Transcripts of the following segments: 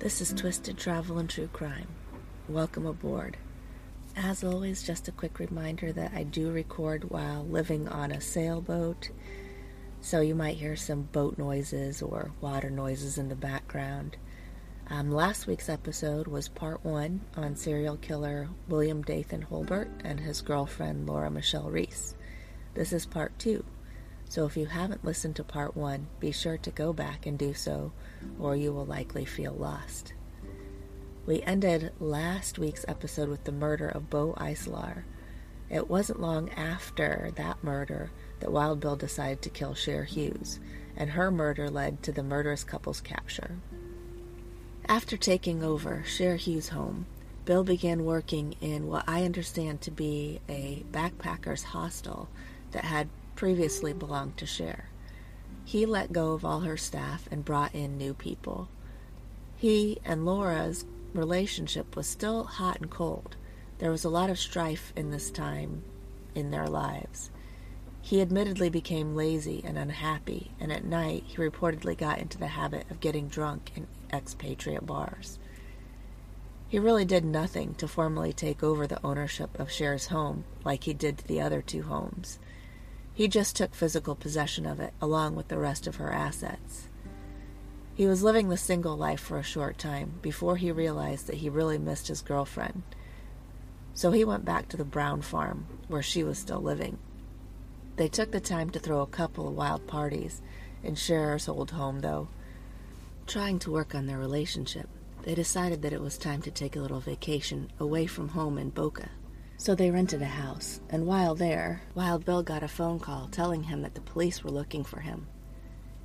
This is Twisted Travel and True Crime. Welcome aboard. As always, just a quick reminder that I do record while living on a sailboat, so you might hear some boat noises or water noises in the background. Um, last week's episode was part one on serial killer William Dathan Holbert and his girlfriend Laura Michelle Reese. This is part two, so if you haven't listened to part one, be sure to go back and do so, or you will likely feel lost. We ended last week's episode with the murder of Bo Icelar. It wasn't long after that murder that Wild Bill decided to kill Cher Hughes, and her murder led to the murderous couple's capture. After taking over Cher Hughes' home, Bill began working in what I understand to be a backpackers hostel that had previously belonged to Cher. He let go of all her staff and brought in new people. He and Laura's relationship was still hot and cold. There was a lot of strife in this time in their lives. He admittedly became lazy and unhappy, and at night he reportedly got into the habit of getting drunk in expatriate bars. He really did nothing to formally take over the ownership of Cher's home like he did to the other two homes. He just took physical possession of it along with the rest of her assets. He was living the single life for a short time before he realized that he really missed his girlfriend. So he went back to the Brown farm where she was still living. They took the time to throw a couple of wild parties in Cher's old home, though. Trying to work on their relationship, they decided that it was time to take a little vacation away from home in Boca. So they rented a house, and while there, Wild Bill got a phone call telling him that the police were looking for him.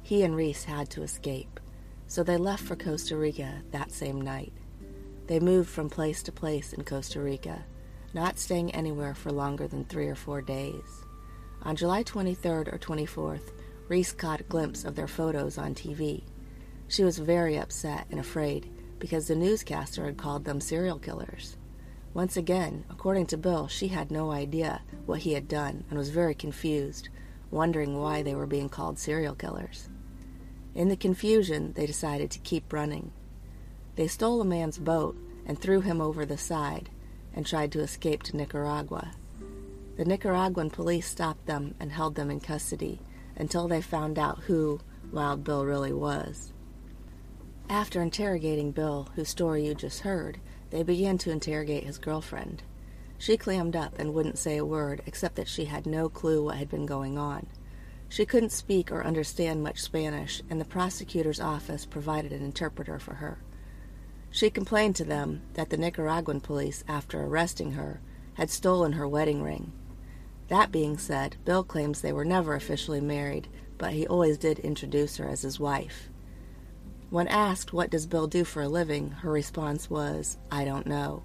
He and Reese had to escape, so they left for Costa Rica that same night. They moved from place to place in Costa Rica, not staying anywhere for longer than three or four days. On July 23rd or 24th, Reese caught a glimpse of their photos on TV. She was very upset and afraid because the newscaster had called them serial killers. Once again, according to Bill, she had no idea what he had done and was very confused, wondering why they were being called serial killers. In the confusion, they decided to keep running. They stole a man's boat and threw him over the side and tried to escape to Nicaragua. The Nicaraguan police stopped them and held them in custody until they found out who Wild Bill really was. After interrogating Bill, whose story you just heard, they began to interrogate his girlfriend. She clammed up and wouldn't say a word except that she had no clue what had been going on. She couldn't speak or understand much Spanish, and the prosecutor's office provided an interpreter for her. She complained to them that the Nicaraguan police, after arresting her, had stolen her wedding ring. That being said, Bill claims they were never officially married, but he always did introduce her as his wife. When asked what does Bill do for a living, her response was, I don't know.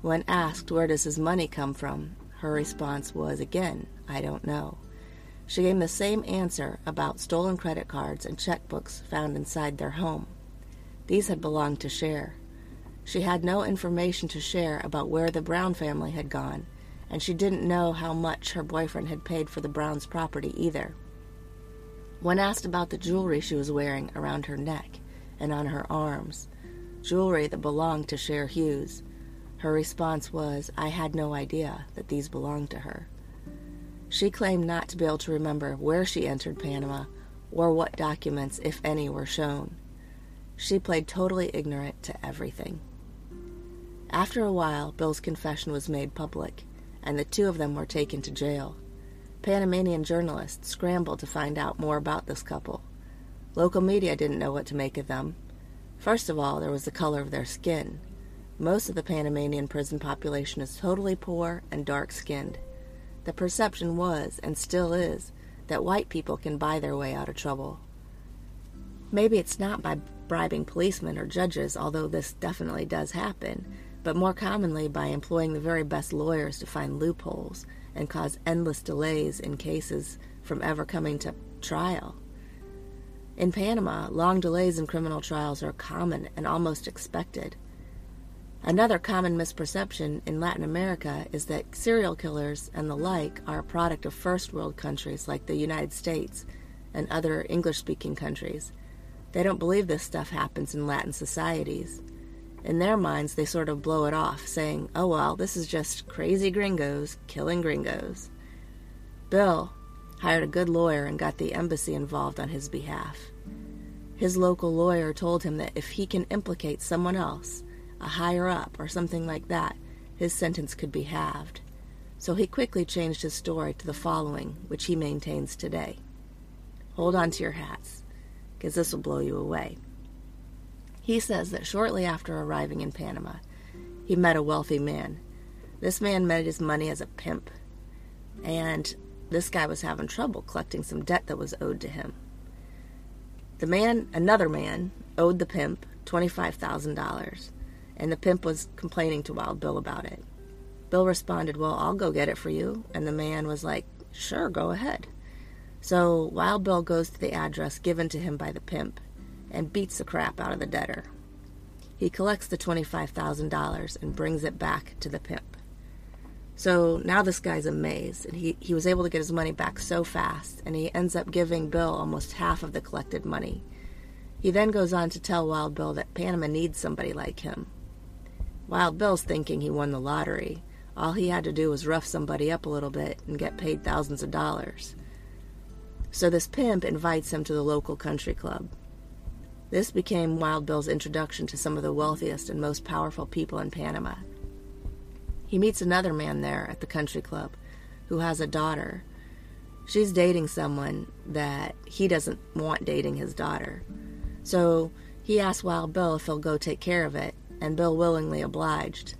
When asked where does his money come from, her response was again, I don't know. She gave the same answer about stolen credit cards and checkbooks found inside their home. These had belonged to Cher. She had no information to share about where the Brown family had gone, and she didn't know how much her boyfriend had paid for the Browns' property either. When asked about the jewelry she was wearing around her neck, and on her arms, jewelry that belonged to Cher Hughes. Her response was, I had no idea that these belonged to her. She claimed not to be able to remember where she entered Panama or what documents, if any, were shown. She played totally ignorant to everything. After a while, Bill's confession was made public, and the two of them were taken to jail. Panamanian journalists scrambled to find out more about this couple. Local media didn't know what to make of them. First of all, there was the color of their skin. Most of the Panamanian prison population is totally poor and dark skinned. The perception was, and still is, that white people can buy their way out of trouble. Maybe it's not by bribing policemen or judges, although this definitely does happen, but more commonly by employing the very best lawyers to find loopholes and cause endless delays in cases from ever coming to trial. In Panama, long delays in criminal trials are common and almost expected. Another common misperception in Latin America is that serial killers and the like are a product of first world countries like the United States and other English speaking countries. They don't believe this stuff happens in Latin societies. In their minds, they sort of blow it off, saying, oh well, this is just crazy gringos killing gringos. Bill hired a good lawyer and got the embassy involved on his behalf. His local lawyer told him that if he can implicate someone else, a higher up or something like that, his sentence could be halved. So he quickly changed his story to the following, which he maintains today. Hold on to your hats, because this will blow you away. He says that shortly after arriving in Panama, he met a wealthy man. This man made his money as a pimp, and this guy was having trouble collecting some debt that was owed to him. The man, another man, owed the pimp $25,000, and the pimp was complaining to Wild Bill about it. Bill responded, Well, I'll go get it for you. And the man was like, Sure, go ahead. So Wild Bill goes to the address given to him by the pimp and beats the crap out of the debtor. He collects the $25,000 and brings it back to the pimp. So now this guy's amazed, and he, he was able to get his money back so fast, and he ends up giving Bill almost half of the collected money. He then goes on to tell Wild Bill that Panama needs somebody like him. Wild Bill's thinking he won the lottery. All he had to do was rough somebody up a little bit and get paid thousands of dollars. So this pimp invites him to the local country club. This became Wild Bill's introduction to some of the wealthiest and most powerful people in Panama. He meets another man there at the country club who has a daughter. She's dating someone that he doesn't want dating his daughter. So he asks Wild Bill if he'll go take care of it, and Bill willingly obliged.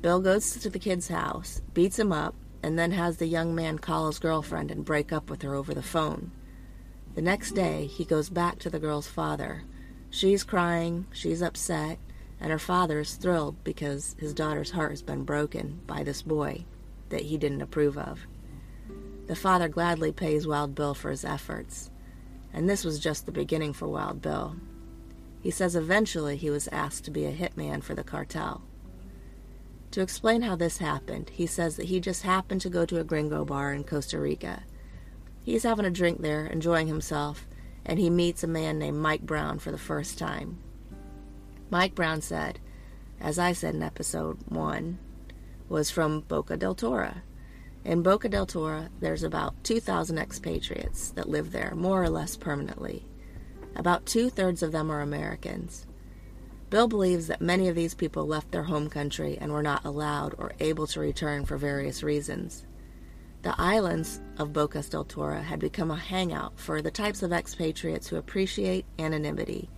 Bill goes to the kid's house, beats him up, and then has the young man call his girlfriend and break up with her over the phone. The next day, he goes back to the girl's father. She's crying, she's upset, and her father is thrilled because his daughter's heart has been broken by this boy that he didn't approve of. The father gladly pays Wild Bill for his efforts, and this was just the beginning for Wild Bill. He says eventually he was asked to be a hitman for the cartel. To explain how this happened, he says that he just happened to go to a gringo bar in Costa Rica. He's having a drink there, enjoying himself, and he meets a man named Mike Brown for the first time. Mike Brown said, as I said in episode 1, was from Boca del Toro. In Boca del Toro, there's about 2,000 expatriates that live there, more or less permanently. About two thirds of them are Americans. Bill believes that many of these people left their home country and were not allowed or able to return for various reasons. The islands of Boca del Toro had become a hangout for the types of expatriates who appreciate anonymity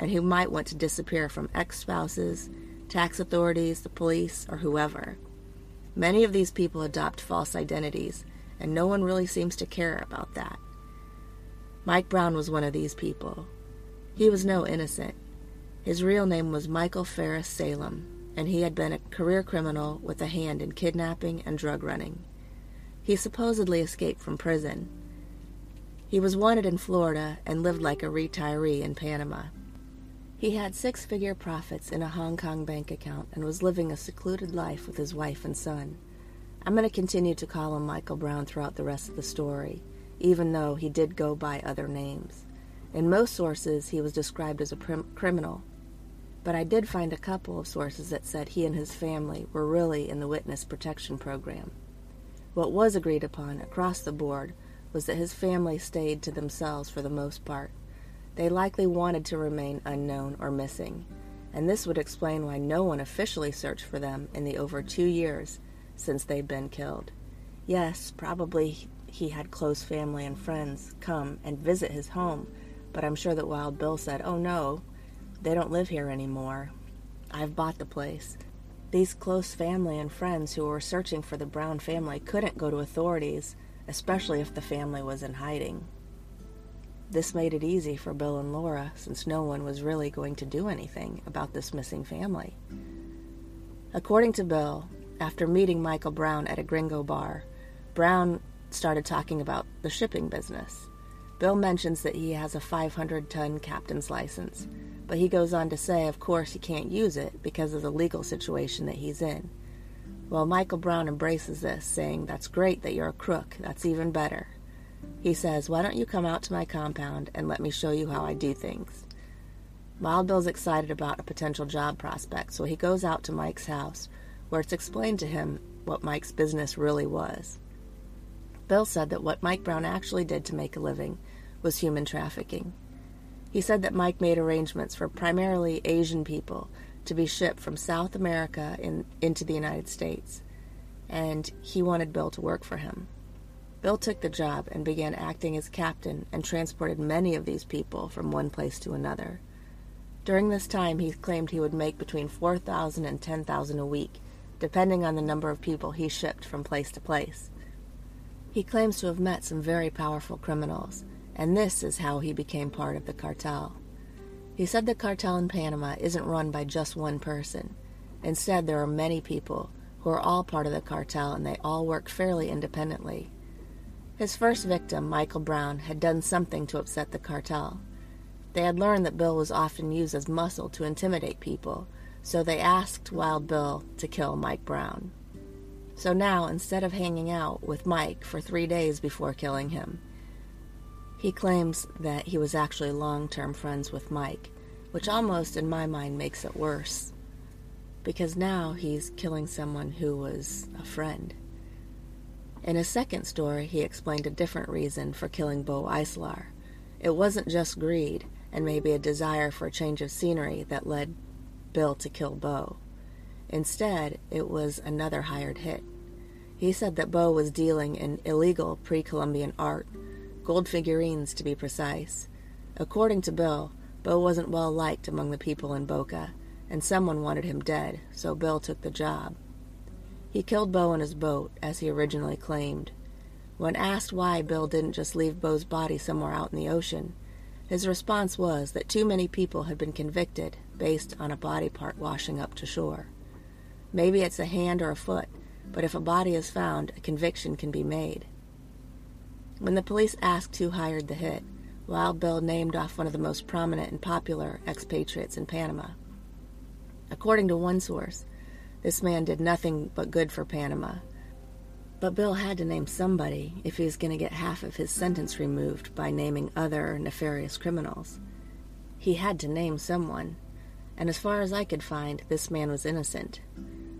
and who might want to disappear from ex spouses, tax authorities, the police, or whoever. Many of these people adopt false identities, and no one really seems to care about that. Mike Brown was one of these people. He was no innocent. His real name was Michael Ferris Salem, and he had been a career criminal with a hand in kidnapping and drug running. He supposedly escaped from prison. He was wanted in Florida and lived like a retiree in Panama. He had six figure profits in a Hong Kong bank account and was living a secluded life with his wife and son. I'm going to continue to call him Michael Brown throughout the rest of the story, even though he did go by other names. In most sources, he was described as a prim- criminal, but I did find a couple of sources that said he and his family were really in the witness protection program. What was agreed upon across the board was that his family stayed to themselves for the most part. They likely wanted to remain unknown or missing, and this would explain why no one officially searched for them in the over two years since they'd been killed. Yes, probably he had close family and friends come and visit his home, but I'm sure that Wild Bill said, Oh no, they don't live here anymore. I've bought the place. These close family and friends who were searching for the Brown family couldn't go to authorities, especially if the family was in hiding. This made it easy for Bill and Laura since no one was really going to do anything about this missing family. According to Bill, after meeting Michael Brown at a gringo bar, Brown started talking about the shipping business. Bill mentions that he has a 500 ton captain's license, but he goes on to say, of course, he can't use it because of the legal situation that he's in. Well, Michael Brown embraces this, saying, That's great that you're a crook. That's even better. He says, Why don't you come out to my compound and let me show you how I do things? Wild Bill's excited about a potential job prospect, so he goes out to Mike's house, where it's explained to him what Mike's business really was. Bill said that what Mike Brown actually did to make a living was human trafficking. He said that Mike made arrangements for primarily Asian people to be shipped from South America in, into the United States, and he wanted Bill to work for him. Bill took the job and began acting as captain and transported many of these people from one place to another. During this time, he claimed he would make between 4000 and 10000 a week, depending on the number of people he shipped from place to place. He claims to have met some very powerful criminals, and this is how he became part of the cartel. He said the cartel in Panama isn't run by just one person. Instead, there are many people who are all part of the cartel and they all work fairly independently. His first victim, Michael Brown, had done something to upset the cartel. They had learned that Bill was often used as muscle to intimidate people, so they asked Wild Bill to kill Mike Brown. So now, instead of hanging out with Mike for three days before killing him, he claims that he was actually long term friends with Mike, which almost, in my mind, makes it worse. Because now he's killing someone who was a friend. In his second story, he explained a different reason for killing Bo Icelar. It wasn't just greed and maybe a desire for a change of scenery that led Bill to kill Bo. Instead, it was another hired hit. He said that Bo was dealing in illegal pre Columbian art, gold figurines to be precise. According to Bill, Bo wasn't well liked among the people in Boca, and someone wanted him dead, so Bill took the job. He killed Bo in his boat, as he originally claimed. When asked why Bill didn't just leave Bo's body somewhere out in the ocean, his response was that too many people had been convicted based on a body part washing up to shore. Maybe it's a hand or a foot, but if a body is found, a conviction can be made. When the police asked who hired the hit, Wild Bill named off one of the most prominent and popular expatriates in Panama. According to one source, this man did nothing but good for Panama. But Bill had to name somebody if he was going to get half of his sentence removed by naming other nefarious criminals. He had to name someone, and as far as I could find, this man was innocent.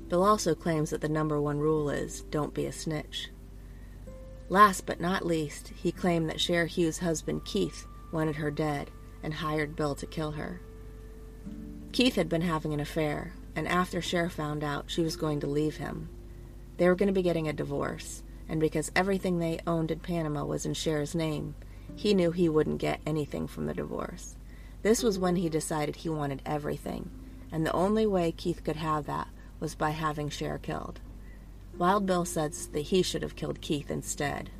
Bill also claims that the number one rule is don't be a snitch. Last but not least, he claimed that Cher Hughes' husband Keith wanted her dead and hired Bill to kill her. Keith had been having an affair, and after Cher found out, she was going to leave him. They were going to be getting a divorce, and because everything they owned in Panama was in Cher's name, he knew he wouldn't get anything from the divorce. This was when he decided he wanted everything, and the only way Keith could have that was by having Cher killed. Wild Bill says that he should have killed Keith instead.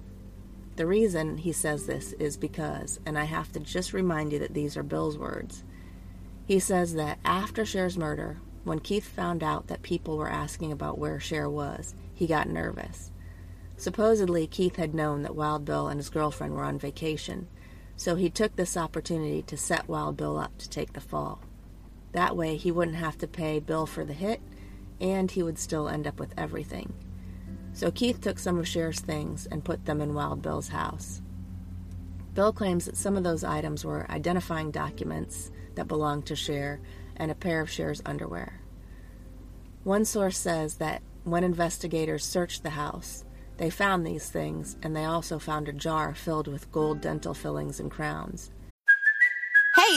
The reason he says this is because, and I have to just remind you that these are Bill's words, he says that after Cher's murder, when Keith found out that people were asking about where Cher was, he got nervous. Supposedly, Keith had known that Wild Bill and his girlfriend were on vacation, so he took this opportunity to set Wild Bill up to take the fall. That way, he wouldn't have to pay Bill for the hit, and he would still end up with everything. So Keith took some of Cher's things and put them in Wild Bill's house. Bill claims that some of those items were identifying documents that belonged to Cher and a pair of Cher's underwear. One source says that when investigators searched the house, they found these things and they also found a jar filled with gold dental fillings and crowns.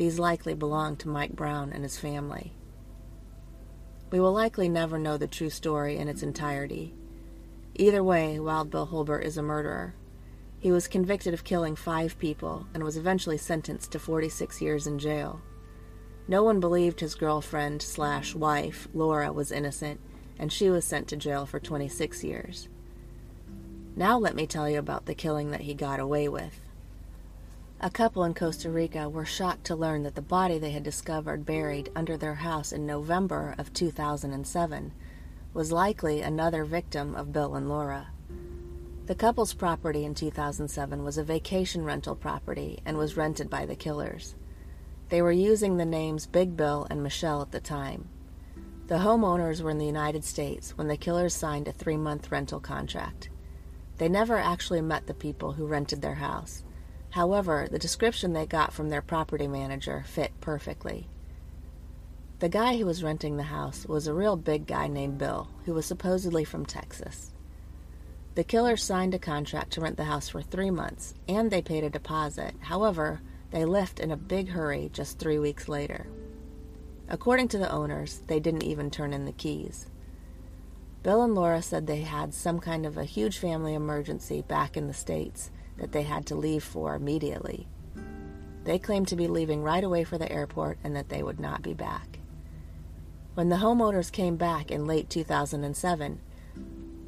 These likely belong to Mike Brown and his family. We will likely never know the true story in its entirety. Either way, Wild Bill Holbert is a murderer. He was convicted of killing five people and was eventually sentenced to 46 years in jail. No one believed his girlfriend slash wife, Laura, was innocent, and she was sent to jail for 26 years. Now let me tell you about the killing that he got away with. A couple in Costa Rica were shocked to learn that the body they had discovered buried under their house in November of 2007 was likely another victim of Bill and Laura. The couple's property in 2007 was a vacation rental property and was rented by the killers. They were using the names Big Bill and Michelle at the time. The homeowners were in the United States when the killers signed a three month rental contract. They never actually met the people who rented their house. However, the description they got from their property manager fit perfectly. The guy who was renting the house was a real big guy named Bill, who was supposedly from Texas. The killers signed a contract to rent the house for three months, and they paid a deposit. However, they left in a big hurry just three weeks later. According to the owners, they didn't even turn in the keys. Bill and Laura said they had some kind of a huge family emergency back in the States that they had to leave for immediately. They claimed to be leaving right away for the airport and that they would not be back. When the homeowners came back in late 2007,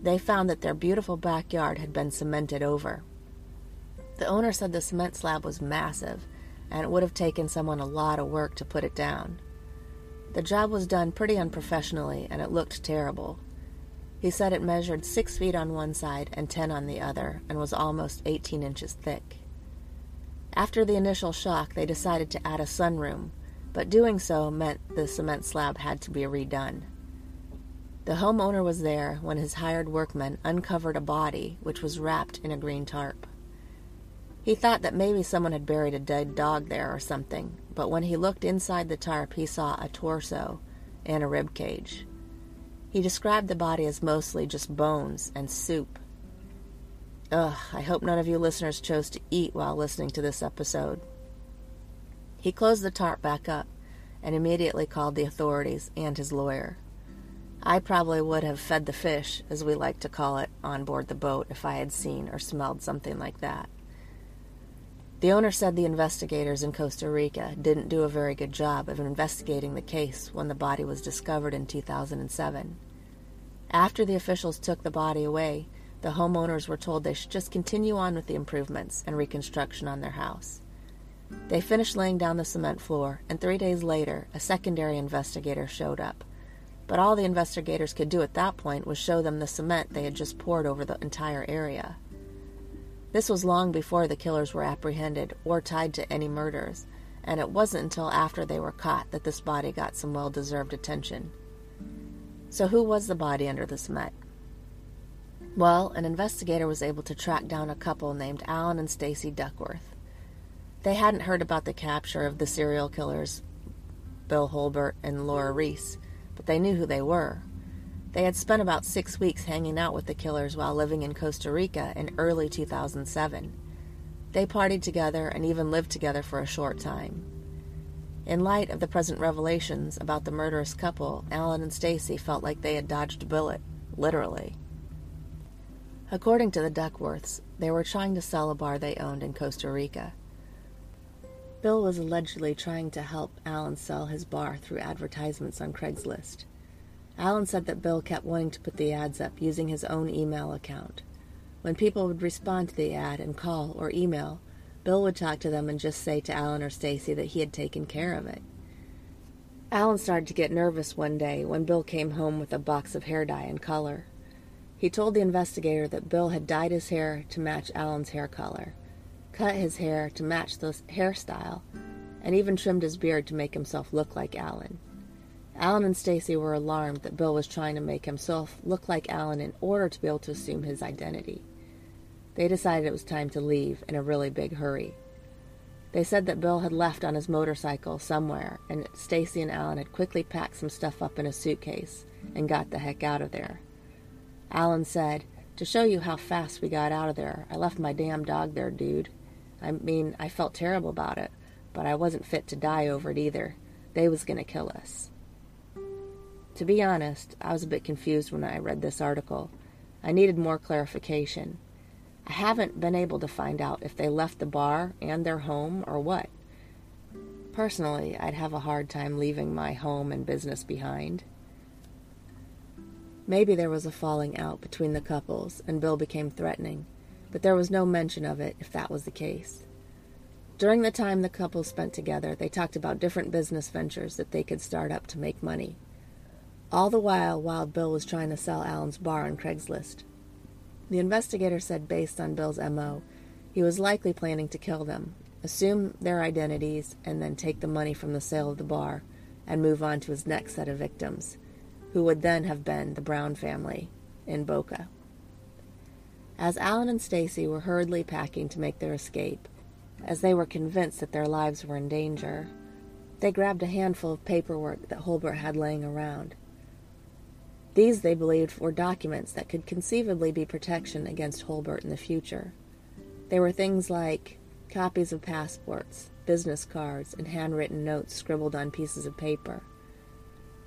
they found that their beautiful backyard had been cemented over. The owner said the cement slab was massive and it would have taken someone a lot of work to put it down. The job was done pretty unprofessionally and it looked terrible. He said it measured six feet on one side and ten on the other and was almost 18 inches thick. After the initial shock, they decided to add a sunroom, but doing so meant the cement slab had to be redone. The homeowner was there when his hired workmen uncovered a body which was wrapped in a green tarp. He thought that maybe someone had buried a dead dog there or something, but when he looked inside the tarp, he saw a torso and a rib cage. He described the body as mostly just bones and soup. Ugh, I hope none of you listeners chose to eat while listening to this episode. He closed the tarp back up and immediately called the authorities and his lawyer. I probably would have fed the fish, as we like to call it, on board the boat if I had seen or smelled something like that. The owner said the investigators in Costa Rica didn't do a very good job of investigating the case when the body was discovered in 2007. After the officials took the body away, the homeowners were told they should just continue on with the improvements and reconstruction on their house. They finished laying down the cement floor, and three days later, a secondary investigator showed up. But all the investigators could do at that point was show them the cement they had just poured over the entire area. This was long before the killers were apprehended or tied to any murders, and it wasn't until after they were caught that this body got some well deserved attention. So, who was the body under the cement? Well, an investigator was able to track down a couple named Alan and Stacy Duckworth. They hadn't heard about the capture of the serial killers, Bill Holbert and Laura Reese, but they knew who they were. They had spent about six weeks hanging out with the killers while living in Costa Rica in early 2007. They partied together and even lived together for a short time. In light of the present revelations about the murderous couple, Alan and Stacy felt like they had dodged a bullet, literally. According to the Duckworths, they were trying to sell a bar they owned in Costa Rica. Bill was allegedly trying to help Alan sell his bar through advertisements on Craigslist. Alan said that Bill kept wanting to put the ads up using his own email account. When people would respond to the ad and call or email, Bill would talk to them and just say to Alan or Stacy that he had taken care of it. Alan started to get nervous one day when Bill came home with a box of hair dye and color. He told the investigator that Bill had dyed his hair to match Alan's hair color, cut his hair to match the hairstyle, and even trimmed his beard to make himself look like Alan. Alan and Stacy were alarmed that Bill was trying to make himself look like Alan in order to be able to assume his identity. They decided it was time to leave in a really big hurry. They said that Bill had left on his motorcycle somewhere, and Stacy and Alan had quickly packed some stuff up in a suitcase and got the heck out of there. Alan said, To show you how fast we got out of there, I left my damn dog there, dude. I mean, I felt terrible about it, but I wasn't fit to die over it either. They was gonna kill us. To be honest, I was a bit confused when I read this article. I needed more clarification. I haven't been able to find out if they left the bar and their home or what. Personally, I'd have a hard time leaving my home and business behind. Maybe there was a falling out between the couples and Bill became threatening, but there was no mention of it if that was the case. During the time the couple spent together, they talked about different business ventures that they could start up to make money. All the while, Wild Bill was trying to sell Alan's bar on Craigslist. The investigator said, based on Bill's MO, he was likely planning to kill them, assume their identities, and then take the money from the sale of the bar and move on to his next set of victims, who would then have been the Brown family in Boca. As Alan and Stacy were hurriedly packing to make their escape, as they were convinced that their lives were in danger, they grabbed a handful of paperwork that Holbert had laying around. These, they believed, were documents that could conceivably be protection against Holbert in the future. They were things like copies of passports, business cards, and handwritten notes scribbled on pieces of paper.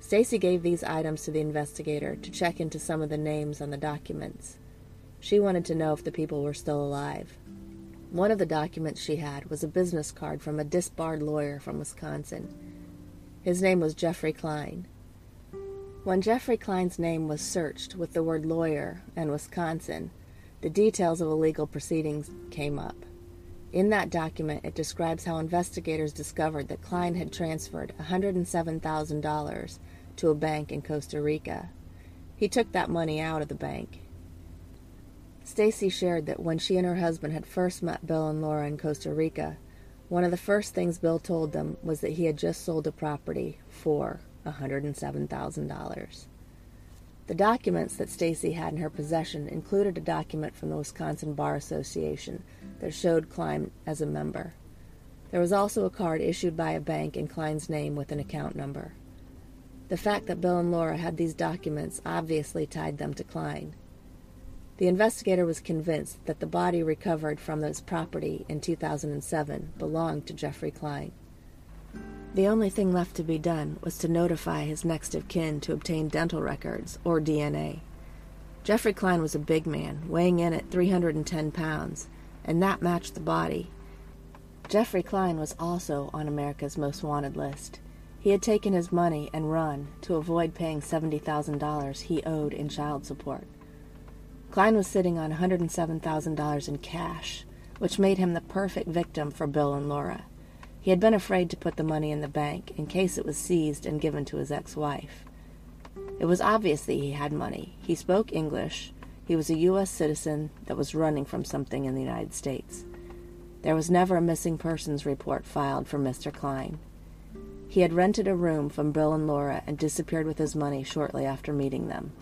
Stacy gave these items to the investigator to check into some of the names on the documents. She wanted to know if the people were still alive. One of the documents she had was a business card from a disbarred lawyer from Wisconsin. His name was Jeffrey Kline. When Jeffrey Kline's name was searched with the word lawyer and Wisconsin, the details of illegal proceedings came up. In that document, it describes how investigators discovered that Kline had transferred $107,000 to a bank in Costa Rica. He took that money out of the bank Stacy shared that when she and her husband had first met Bill and Laura in Costa Rica, one of the first things Bill told them was that he had just sold a property for $107,000. The documents that Stacy had in her possession included a document from the Wisconsin Bar Association that showed Kline as a member. There was also a card issued by a bank in Kline's name with an account number. The fact that Bill and Laura had these documents obviously tied them to Kline. The investigator was convinced that the body recovered from this property in 2007 belonged to Jeffrey Kline. The only thing left to be done was to notify his next of kin to obtain dental records or DNA. Jeffrey Kline was a big man, weighing in at 310 pounds, and that matched the body. Jeffrey Kline was also on America's Most Wanted list. He had taken his money and run to avoid paying $70,000 he owed in child support. Kline was sitting on $107,000 in cash, which made him the perfect victim for Bill and Laura. He had been afraid to put the money in the bank in case it was seized and given to his ex wife. It was obvious that he had money. He spoke English. He was a U.S. citizen that was running from something in the United States. There was never a missing persons report filed for Mr. Kline. He had rented a room from Bill and Laura and disappeared with his money shortly after meeting them.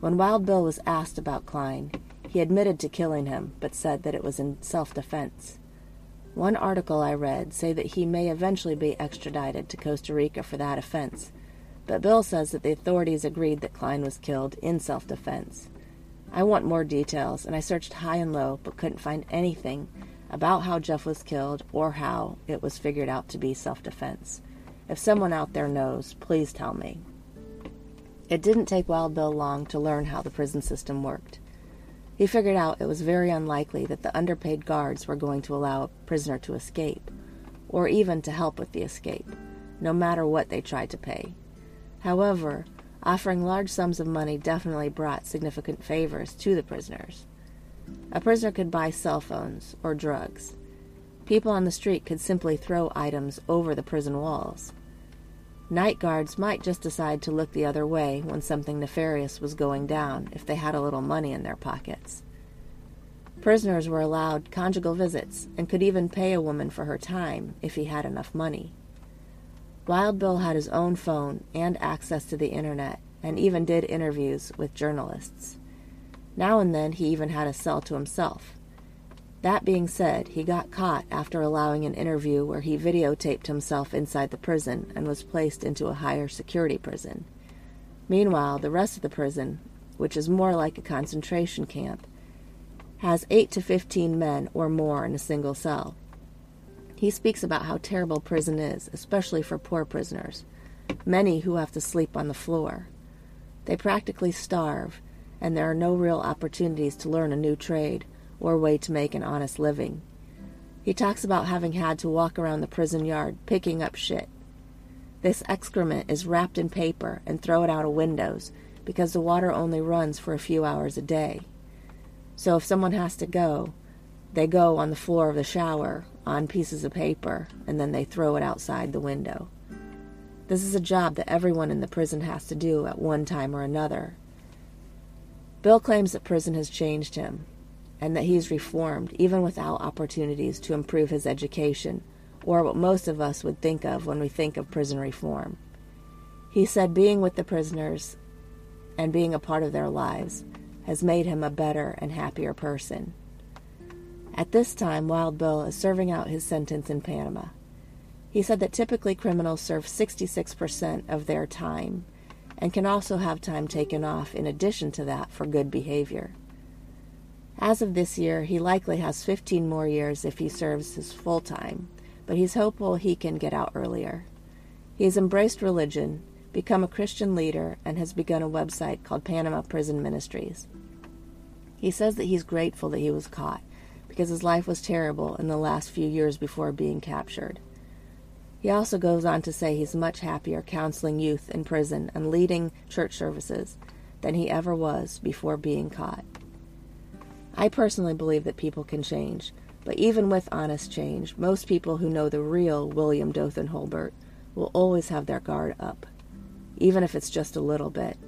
When Wild Bill was asked about Kline, he admitted to killing him, but said that it was in self-defense. One article I read say that he may eventually be extradited to Costa Rica for that offense, but Bill says that the authorities agreed that Kline was killed in self-defense. I want more details, and I searched high and low, but couldn't find anything about how Jeff was killed or how it was figured out to be self-defense. If someone out there knows, please tell me. It didn't take Wild Bill long to learn how the prison system worked. He figured out it was very unlikely that the underpaid guards were going to allow a prisoner to escape, or even to help with the escape, no matter what they tried to pay. However, offering large sums of money definitely brought significant favors to the prisoners. A prisoner could buy cell phones or drugs. People on the street could simply throw items over the prison walls. Night guards might just decide to look the other way when something nefarious was going down if they had a little money in their pockets. Prisoners were allowed conjugal visits and could even pay a woman for her time if he had enough money. Wild Bill had his own phone and access to the internet and even did interviews with journalists. Now and then he even had a cell to himself. That being said, he got caught after allowing an interview where he videotaped himself inside the prison and was placed into a higher security prison. Meanwhile, the rest of the prison, which is more like a concentration camp, has 8 to 15 men or more in a single cell. He speaks about how terrible prison is, especially for poor prisoners, many who have to sleep on the floor. They practically starve, and there are no real opportunities to learn a new trade or way to make an honest living. He talks about having had to walk around the prison yard picking up shit. This excrement is wrapped in paper and throw it out of windows because the water only runs for a few hours a day. So if someone has to go, they go on the floor of the shower on pieces of paper and then they throw it outside the window. This is a job that everyone in the prison has to do at one time or another. Bill claims that prison has changed him and that he's reformed even without opportunities to improve his education, or what most of us would think of when we think of prison reform. He said being with the prisoners and being a part of their lives has made him a better and happier person. At this time, Wild Bill is serving out his sentence in Panama. He said that typically criminals serve 66% of their time and can also have time taken off in addition to that for good behavior. As of this year, he likely has 15 more years if he serves his full time, but he's hopeful he can get out earlier. He has embraced religion, become a Christian leader, and has begun a website called Panama Prison Ministries. He says that he's grateful that he was caught because his life was terrible in the last few years before being captured. He also goes on to say he's much happier counseling youth in prison and leading church services than he ever was before being caught. I personally believe that people can change, but even with honest change, most people who know the real William Dothan Holbert will always have their guard up, even if it's just a little bit.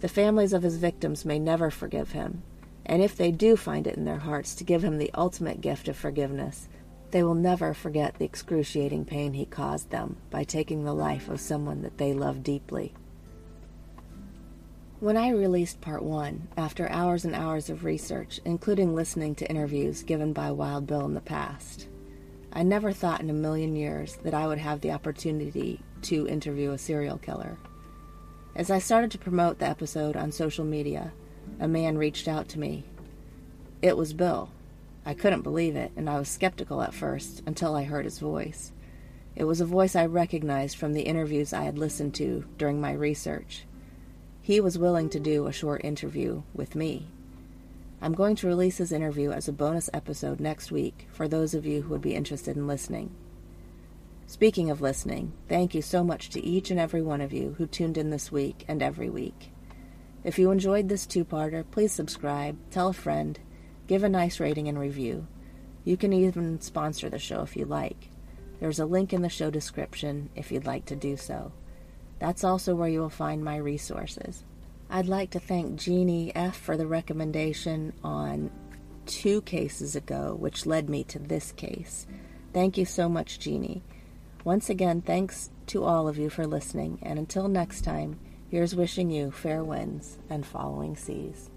The families of his victims may never forgive him, and if they do find it in their hearts to give him the ultimate gift of forgiveness, they will never forget the excruciating pain he caused them by taking the life of someone that they love deeply. When I released part one, after hours and hours of research, including listening to interviews given by Wild Bill in the past, I never thought in a million years that I would have the opportunity to interview a serial killer. As I started to promote the episode on social media, a man reached out to me. It was Bill. I couldn't believe it, and I was skeptical at first until I heard his voice. It was a voice I recognized from the interviews I had listened to during my research. He was willing to do a short interview with me. I'm going to release his interview as a bonus episode next week for those of you who would be interested in listening. Speaking of listening, thank you so much to each and every one of you who tuned in this week and every week. If you enjoyed this two parter, please subscribe, tell a friend, give a nice rating and review. You can even sponsor the show if you like. There's a link in the show description if you'd like to do so. That's also where you will find my resources. I'd like to thank Jeannie F. for the recommendation on two cases ago, which led me to this case. Thank you so much, Jeannie. Once again, thanks to all of you for listening, and until next time, Here's wishing you fair winds and following seas.